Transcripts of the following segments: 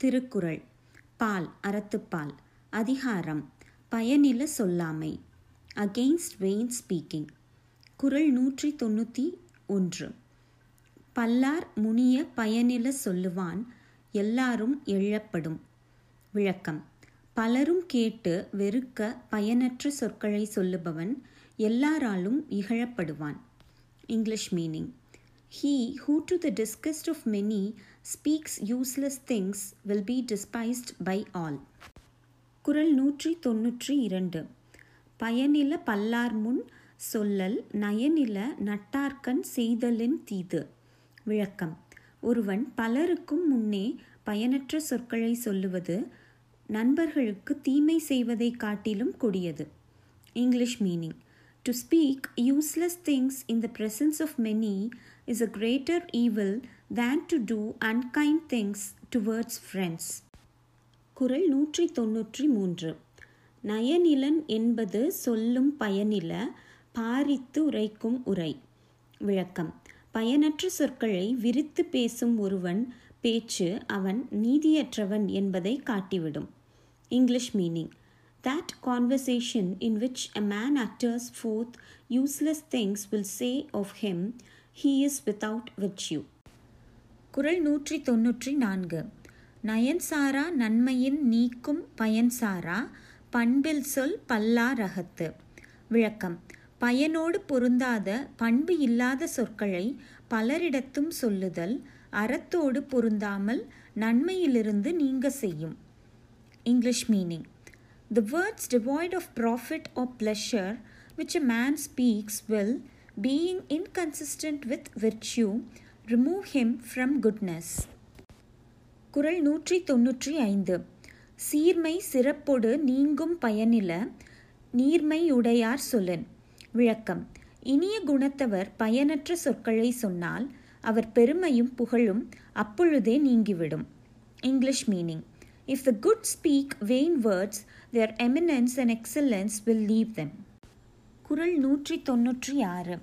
திருக்குறள். பால் அறத்துப்பால். அதிகாரம் பயனில சொல்லாமை. அகெயின்ஸ்ட் வெயின் ஸ்பீக்கிங் குறள் நூற்றி தொண்ணூற்றி ஒன்று. பல்லார் முனிய பயனில சொல்லுவான் எல்லாரும் எழப்படும். விளக்கம். பலரும் கேட்டு வெறுக்க பயனற்ற சொற்களை சொல்லுபவன் எல்லாராலும் இகழப்படுவான். English meaning He who to the disgust of many speaks useless things will be despised by all. குரல் நூற்றி தொன்னூற்றி இரண்டு. பயனில பல்லார் முன் சொல்லல் நயனில நட்டார்கண் செய்தலின் தீது. விளக்கம். ஒருவன் பலருக்கும் முன்னே பயனற்ற சொற்களை சொல்லுவது நண்பர்களுக்கு தீமை செய்வதை காட்டிலும் கொடியது. English meaning. To speak useless things in the presence of many is a greater evil than to do unkind things towards friends. குரல் நூற்றி தொன்னூற்றி மூன்று. நயனிலன் என்பது சொல்லும் பயனில பாரித்து உரைக்கும் உரை. விளக்கம். பயனற்ற சொற்களை விரித்து பேசும் ஒருவன் பேச்சு அவன் நீதியற்றவன் என்பதை காட்டிவிடும். English meaning. That conversation in which a man utters forth useless things will say of him, he is without virtue. குரல் நூற்றி தொன்னூற்றி நான்கு. நயன்சாரா நன்மையின் நீக்கும் பயன்சாரா பண்பில் சொல் பல்லா ரகத்து. விளக்கம். பயனோடு பொருந்தாத பண்பு இல்லாத சொற்களை பலரிடத்தும் சொல்லுதல் அறத்தோடு பொருந்தாமல் நன்மையிலிருந்து நீங்க செய்யும். English meaning. The words devoid of profit or pleasure which a man speaks will, being inconsistent with virtue, remove him from goodness. குரல் நூற்றி தொன்னூற்றி ஐந்து. சீர்மை சிறப்பொடு நீங்கும் பயனில நீர்மை உடையார் சொல்லன். விளக்கம். இனிய குணத்தவர் பயனற்ற சொற்களை சொன்னால் அவர் பெருமையும் புகழும் அப்பொழுதே நீங்கிவிடும். English meaning. If the good speak vain words, their eminence and excellence will leave them. குரல் நூற்றி தொன்னூற்றி ஆறு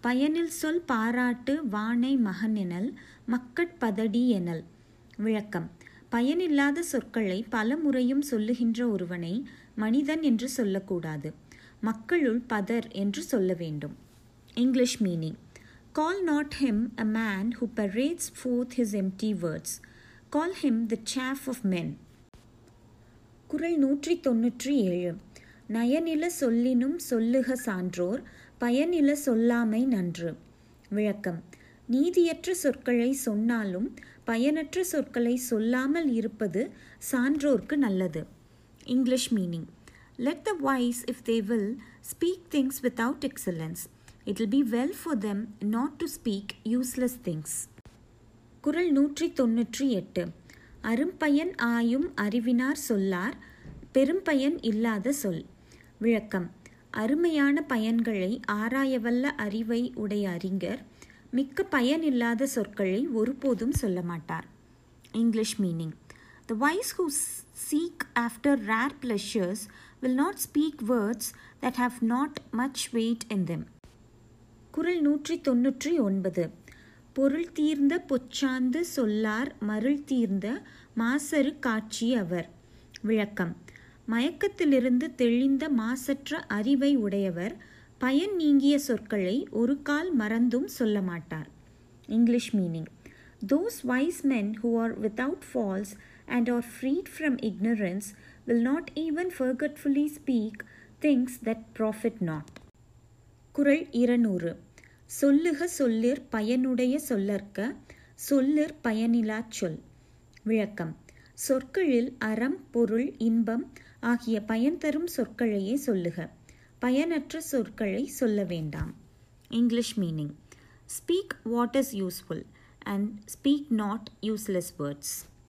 பயனில் சொல் பாராட்டு வானை மகனெனல் மக்கட்பதடி எனல். விளக்கம். பயனில்லாத சொற்களை பல முறையும் சொல்லுகின்ற ஒருவனை மனிதன் என்று சொல்லக்கூடாது. மக்களுள் பதர் என்று சொல்ல வேண்டும். English meaning. Call not him a man who parades forth his empty words call him the chaff of men kural நூற்றி தொன்னூற்றி ஏழு. நயனில சொல்லினும் சொல்லுக சான்றோர் பயனில சொல்லாமை நன்று. விளக்கம். நீதியற்ற சொற்களை சொன்னாலும் பயனற்ற சொற்களை சொல்லாமல் இருப்பது சான்றோர்க்கு நல்லது. English meaning. Let the wise if they will speak things without excellence it will be well for them not to speak useless things குரல் நூற்றி தொன்னூற்றி எட்டு. அரும்பயன் ஆயும் அறிவினார் சொல்லார் பெரும்பயன் இல்லாத சொல். விளக்கம். அருமையான பயன்களை ஆராயவல்ல அறிவை உடைய அறிஞர் மிக்க பயன் இல்லாத சொற்களை ஒருபோதும் சொல்ல மாட்டார். English meaning. The wise who seek after rare pleasures will not speak words that have not much weight in them குரல் நூற்றி தொன்னூற்றி ஒன்பது. பொருள் தீர்ந்த பொச்சாந்து சொல்லார் மருள் தீர்ந்த மாசரு காட்சி அவர். விளக்கம். மயக்கத்திலிருந்து தெளிந்த மாசற்ற அறிவை உடையவர் பயன் நீங்கிய சொற்களை ஒரு கால் மறந்தும் சொல்ல மாட்டார். English meaning. Those wise men who are without faults and are freed from ignorance will not even forgetfully speak things that profit not குரல் இருநூறு. சொல்லுக சொல்லிற் பயனுடைய சொல்லற்க சொல்லிற் பயனிலா சொல். விளக்கம். சொற்களில் அறம் பொருள் இன்பம் ஆகிய பயன் தரும் சொற்களையே சொல்லுக. பயனற்ற சொற்களை சொல்ல வேண்டாம். English meaning. Speak what is useful and speak not useless words